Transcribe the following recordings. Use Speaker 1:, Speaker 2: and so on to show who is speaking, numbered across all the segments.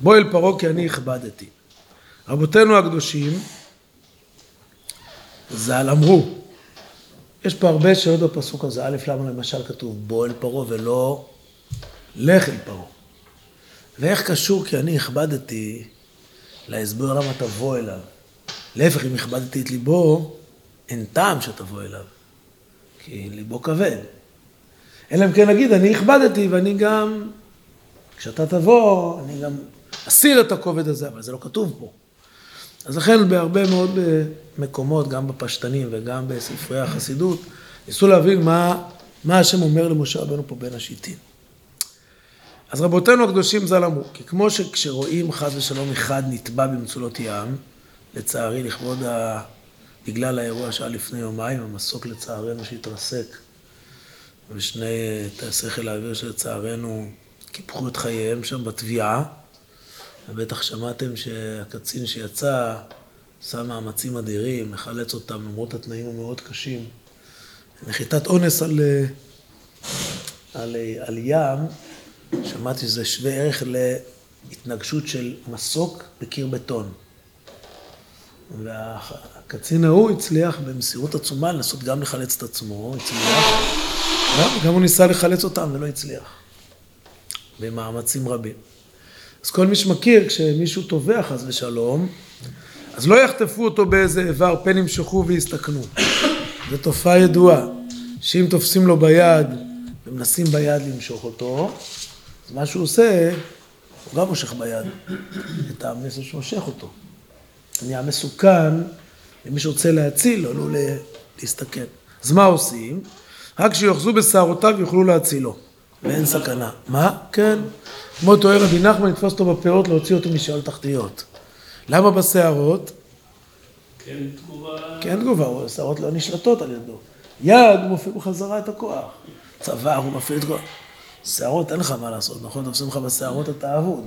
Speaker 1: בוא אל פרעה כי אני הכבדתי. רבותינו הקדושים, ז"ל אמרו, יש פה הרבה שאלות בפסוק הזה, א', למה למשל כתוב בוא אל פרעה ולא לך אל פרעה. ואיך קשור כי אני הכבדתי להסבר למה תבוא אליו. להפך, אם הכבדתי את ליבו, אין טעם שתבוא אליו, כי ליבו כבד. אלא אם כן נגיד, אני הכבדתי ואני גם, כשאתה תבוא, אני גם אסיר את הכובד הזה, אבל זה לא כתוב פה. אז לכן בהרבה מאוד אה, מקומות, גם בפשטנים וגם בספרי החסידות, ניסו להבין מה, מה השם אומר למשה רבנו פה בין השיטים. אז רבותינו הקדושים ז"ל אמרו, כי כמו שכשרואים חס ושלום אחד נטבע במצולות ים, לצערי לכבוד ה... בגלל האירוע שהיה לפני יומיים, המסוק לצערנו שהתרסק, ושני טייסי חיל האוויר שלצערנו קיפחו את חייהם שם בתביעה, ובטח שמעתם שהקצין שיצא עשה מאמצים אדירים לחלץ אותם למרות התנאים המאוד קשים. נחיתת אונס על, על, על ים, שמעתי שזה שווה ערך להתנגשות של מסוק בקיר בטון. והקצין ההוא הצליח במסירות עצומה לנסות גם לחלץ את עצמו, הצליח, גם, גם הוא ניסה לחלץ אותם ולא הצליח, במאמצים רבים. אז כל מי שמכיר, כשמישהו טובע חס ושלום, אז לא יחטפו אותו באיזה איבר, פן ימשכו ויסתכנו. זו תופעה ידועה, שאם תופסים לו ביד ומנסים ביד למשוך אותו, אז מה שהוא עושה, הוא גם מושך ביד את המסר שמושך אותו. נהיה מסוכן למי שרוצה להציל, לא להסתכן. אז מה עושים? רק שיאחזו בשערותיו יוכלו להצילו, ואין סכנה. מה? כן. כמו טוער רבי נחמן, לתפוס אותו בפאות, להוציא אותו משאול תחתיות. למה בשערות?
Speaker 2: כן תגובה...
Speaker 1: כן תגובה, השערות לא נשלטות על ידו. יד הוא מפעיל בחזרה את הכוח. צוואר הוא מפעיל את הכוח. שערות אין לך מה לעשות, נכון? תופסים לך בשערות אתה אבוד.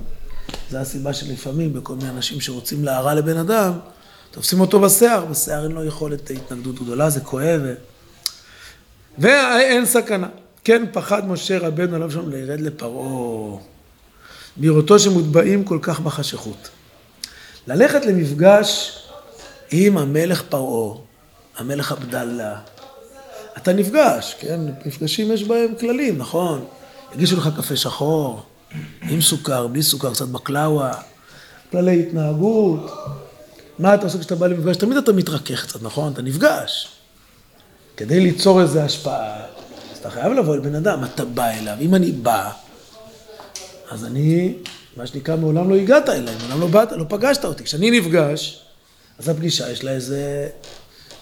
Speaker 1: זו הסיבה שלפעמים בכל מיני אנשים שרוצים להרע לבן אדם, תופסים אותו בשיער, בשיער אין לו יכולת התנגדות גדולה, זה כואב. ואין סכנה. כן פחד משה רבנו עליו שם לירד לפרעה, בראותו שמוטבעים כל כך בחשכות. ללכת למפגש עם המלך פרעה, המלך עבדאללה, אתה נפגש, כן? מפגשים יש בהם כללים, נכון? יגישו לך קפה שחור, עם סוכר, בלי סוכר, קצת בקלאווה, כללי התנהגות. מה אתה עושה כשאתה בא למפגש? תמיד אתה מתרכך קצת, נכון? אתה נפגש. כדי ליצור איזו השפעה, אתה חייב לבוא אל בן אדם, אתה בא אליו. אם אני בא, אז אני, מה שנקרא, מעולם לא הגעת אליי, מעולם לא באת, לא פגשת אותי. כשאני נפגש, אז הפגישה יש לה איזה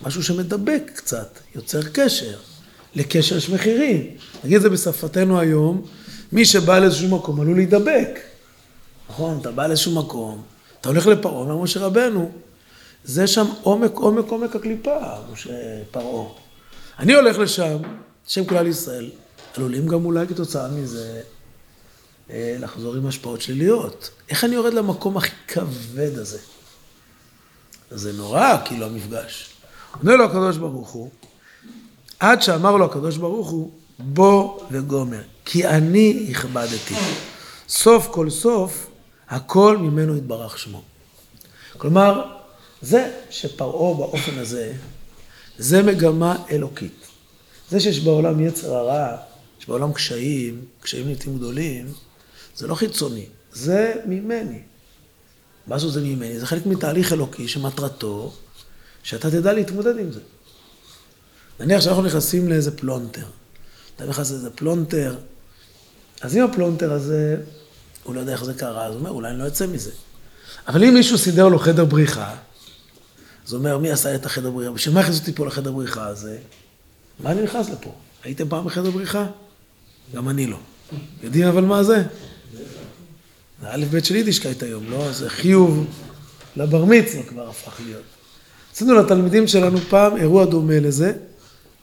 Speaker 1: משהו שמדבק קצת, יוצר קשר. לקשר יש מחירים. נגיד את זה בשפתנו היום, מי שבא לאיזשהו מקום עלול להידבק. נכון, אתה בא לאיזשהו מקום, אתה הולך לפרעה, אומר משה רבנו, זה שם עומק, עומק, עומק הקליפה, משה פרעה. אני הולך לשם, שם כלל ישראל, עלולים גם אולי כתוצאה מזה אה, לחזור עם השפעות שליליות. איך אני יורד למקום הכי כבד הזה? זה נורא, כאילו, המפגש. עונה לו הקדוש ברוך הוא, עד שאמר לו הקדוש ברוך הוא, בוא וגומר, כי אני הכבדתי. סוף כל סוף, הכל ממנו יתברך שמו. כלומר, זה שפרעה באופן הזה, זה מגמה אלוקית. זה שיש בעולם יצר הרע, יש בעולם קשיים, קשיים לעיתים גדולים, זה לא חיצוני, זה ממני. מה זה ממני? זה חלק מתהליך אלוקי שמטרתו שאתה תדע להתמודד עם זה. נניח שאנחנו נכנסים לאיזה פלונטר. אתה נכנס לאיזה פלונטר, אז אם הפלונטר הזה, הוא לא יודע איך זה קרה, אז הוא אומר, אולי אני לא אצא מזה. אבל אם מישהו סידר לו חדר בריחה, אז הוא אומר, מי עשה את החדר בריחה? בשביל מה הכניסו אותי פה לחדר בריחה הזה? מה אני נכנס לפה? הייתם פעם בחדר בריחה? גם אני לא. יודעים אבל מה זה? זה א' ב' של יידישקייט היום, לא? זה חיוב לבר מצווה כבר הפך להיות. עשינו לתלמידים שלנו פעם אירוע דומה לזה,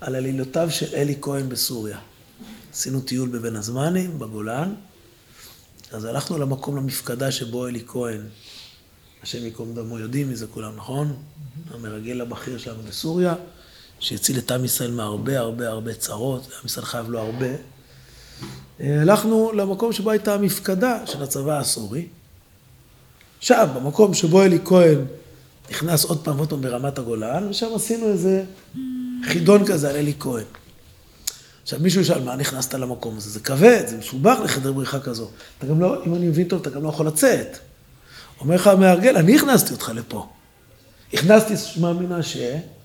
Speaker 1: על עלילותיו של אלי כהן בסוריה. עשינו טיול בבין הזמנים, בגולן, אז הלכנו למקום, למפקדה שבו אלי כהן, השם ייקום דמו, יודעים מי זה כולם, נכון? המרגל הבכיר שלנו בסוריה, שהציל את עם ישראל מהרבה הרבה הרבה צרות, עם ישראל חייב לו הרבה. הלכנו למקום שבו הייתה המפקדה של הצבא הסורי, שם, במקום שבו אלי כהן נכנס עוד פעם ועוד פעם ברמת הגולן, ושם עשינו איזה חידון כזה על אלי כהן. עכשיו מישהו ישאל, מה נכנסת למקום הזה? זה כבד, זה מסובך לחדר בריחה כזו. אתה גם לא, אם אני מבין טוב, אתה גם לא יכול לצאת. אומר לך המארגן, אני הכנסתי אותך לפה. הכנסתי
Speaker 2: אפשר לצאת.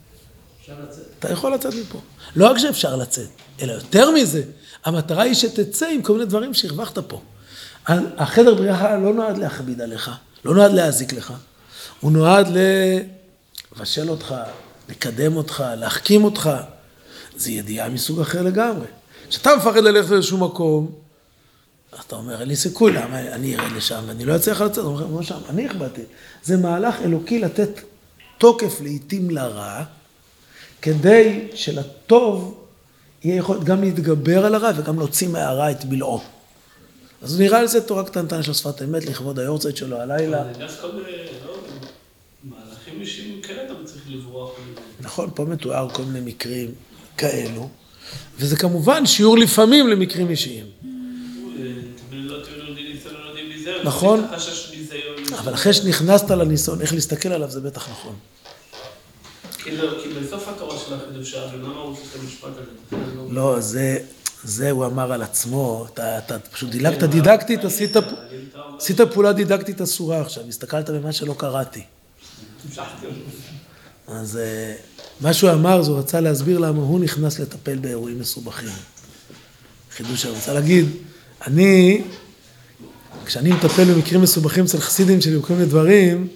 Speaker 1: אתה יכול לצאת מפה. לא רק שאפשר לצאת, אלא יותר מזה, המטרה היא שתצא עם כל מיני דברים שהרווחת פה. החדר בריחה לא נועד להכביד עליך, לא נועד להזיק לך, הוא נועד לבשל אותך, לקדם אותך, להחכים אותך. זו ידיעה מסוג אחר לגמרי. כשאתה מפחד ללכת לאיזשהו מקום, אתה אומר, אין לי סיכוי, למה אני ארד לשם ואני לא אצליח לצאת? הוא אומר, שם, אני הכבדתי. זה מהלך אלוקי לתת תוקף לעיתים לרע, כדי שלטוב יהיה יכול גם להתגבר על הרע וגם להוציא מהרע את בלעו. אז נראה לזה תורה קטנטנה של שפת אמת לכבוד היורצייט שלו הלילה.
Speaker 2: לא, מהלכים אישיים כן אתה צריך לברוח.
Speaker 1: נכון, פה מתואר כל מיני מקרים כאלו, וזה כמובן שיעור לפעמים למקרים אישיים.
Speaker 2: לא לא.
Speaker 1: נכון. אבל אחרי שנכנסת לניסיון, איך להסתכל עליו זה בטח נכון.
Speaker 2: כי לא, בסוף התורה של המשפט הזה?
Speaker 1: לא, זה, זה הוא אמר על עצמו, אתה, אתה פשוט דילגת דידקטית, עשית, עשית פעולה דידקטית אסורה עכשיו, הסתכלת במה שלא קראתי. אז אה, מה שהוא אמר, זה הוא רצה להסביר למה הוא נכנס לטפל באירועים מסובכים. חידוש אני רוצה להגיד, אני, כשאני מטפל במקרים מסובכים אצל חסידים שלי וכל מיני דברים,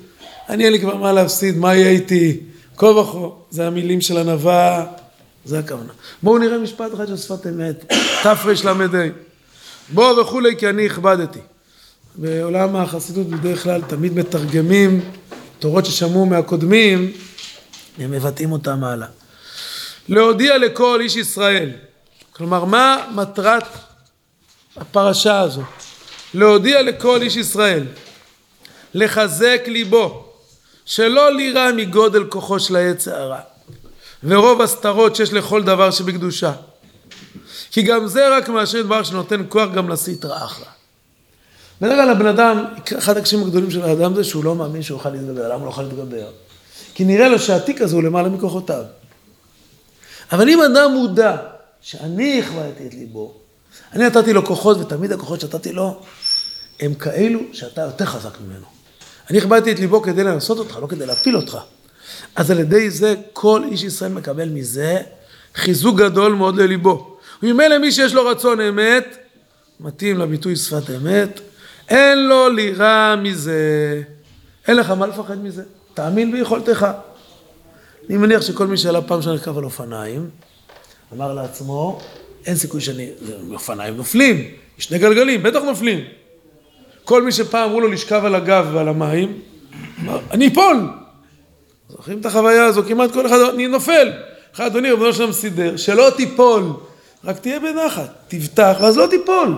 Speaker 1: אני אין לי כבר מה להפסיד, מה יהיה איתי? כה וכה, זה המילים של ענווה, זה הכוונה. בואו נראה משפט אחד של שפת אמת, תרל"ה. בוא וכולי כי אני הכבדתי. בעולם החסידות בדרך כלל תמיד מתרגמים תורות ששמעו מהקודמים, הם מבטאים אותם הלאה. להודיע לכל איש ישראל, כלומר מה מטרת הפרשה הזו? להודיע לכל איש ישראל, לחזק ליבו, שלא לירא מגודל כוחו של העץ הרע, ורוב הסתרות שיש לכל דבר שבקדושה. כי גם זה רק מאשר דבר שנותן כוח גם לסטרא אחרא. בדרך כלל הבן אדם, אחד הקשיים הגדולים של האדם זה שהוא לא מאמין שהוא יוכל להתגבר. למה הוא לא יכול להתגבר? כי נראה לו שהתיק הזה הוא למעלה מכוחותיו. אבל אם אדם מודע שאני הכבדתי את ליבו, אני נתתי לו כוחות ותמיד הכוחות שנתתי לו הם כאלו שאתה יותר חזק ממנו. אני הכבדתי את ליבו כדי לנסות אותך, לא כדי להפיל אותך. אז על ידי זה כל איש ישראל מקבל מזה חיזוק גדול מאוד לליבו. וממילא מי שיש לו רצון אמת, מתאים לביטוי שפת אמת, אין לו לירה מזה. אין לך מה לפחד מזה. תאמין ביכולתך. אני מניח שכל מי שעלה פעם שנרכב על אופניים, אמר לעצמו, אין סיכוי שאני... אופניים נופלים, יש שני גלגלים, בטח נופלים. כל מי שפעם אמרו לו לשכב על הגב ועל המים, אמר, אני אפול! זוכרים את החוויה הזו? כמעט כל אחד, אני נופל. אחד, אדוני, רבנו שלם סידר, שלא תיפול, רק תהיה בנחת, תבטח, ואז לא תיפול.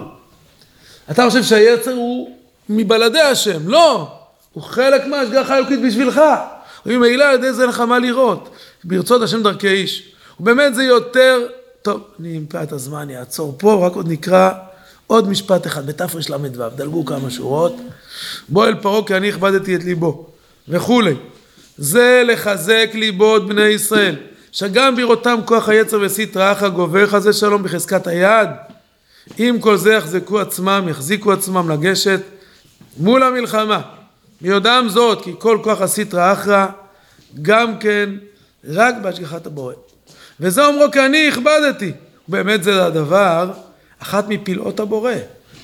Speaker 1: אתה חושב שהיצר הוא מבלעדי השם, לא, הוא חלק מההשגחה האלוקית בשבילך. וממילא על ידי זה אין לך מה לראות, ברצות השם דרכי איש. ובאמת זה יותר, טוב, אני מפאת הזמן אעצור פה, רק עוד נקרא עוד משפט אחד, בתרל"ו, דלגו כמה שורות. בוא אל פרעה כי אני הכבדתי את ליבו, וכולי. זה לחזק ליבות בני ישראל, שגם בראותם כוח היצר וסטרא אחא גובר חזה שלום בחזקת היד. עם כל זה יחזקו עצמם, יחזיקו עצמם לגשת מול המלחמה. מיודעם זאת, כי כל כוח הסטרא אחרא, גם כן, רק בהשגחת הבורא. וזה אומרו כי אני הכבדתי. באמת זה הדבר, אחת מפלאות הבורא.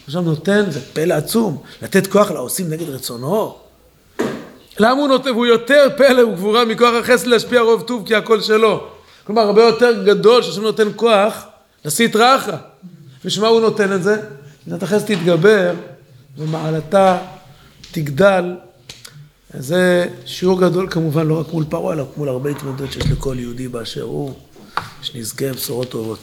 Speaker 1: עכשיו נותן, זה פלא עצום, לתת כוח לעושים נגד רצונו. למה הוא נותן? הוא יותר פלא וגבורה מכוח החסד להשפיע רוב טוב כי הכל שלו. כלומר, הרבה יותר גדול שהשם נותן כוח לסטרא אחרא. בשביל מה הוא נותן את זה? נתת החסד תתגבר ומעלתה תגדל. זה שיעור גדול כמובן לא רק מול פרעה, אלא מול הרבה התמודדות שיש לכל יהודי באשר הוא, שנזכה בשורות טובות.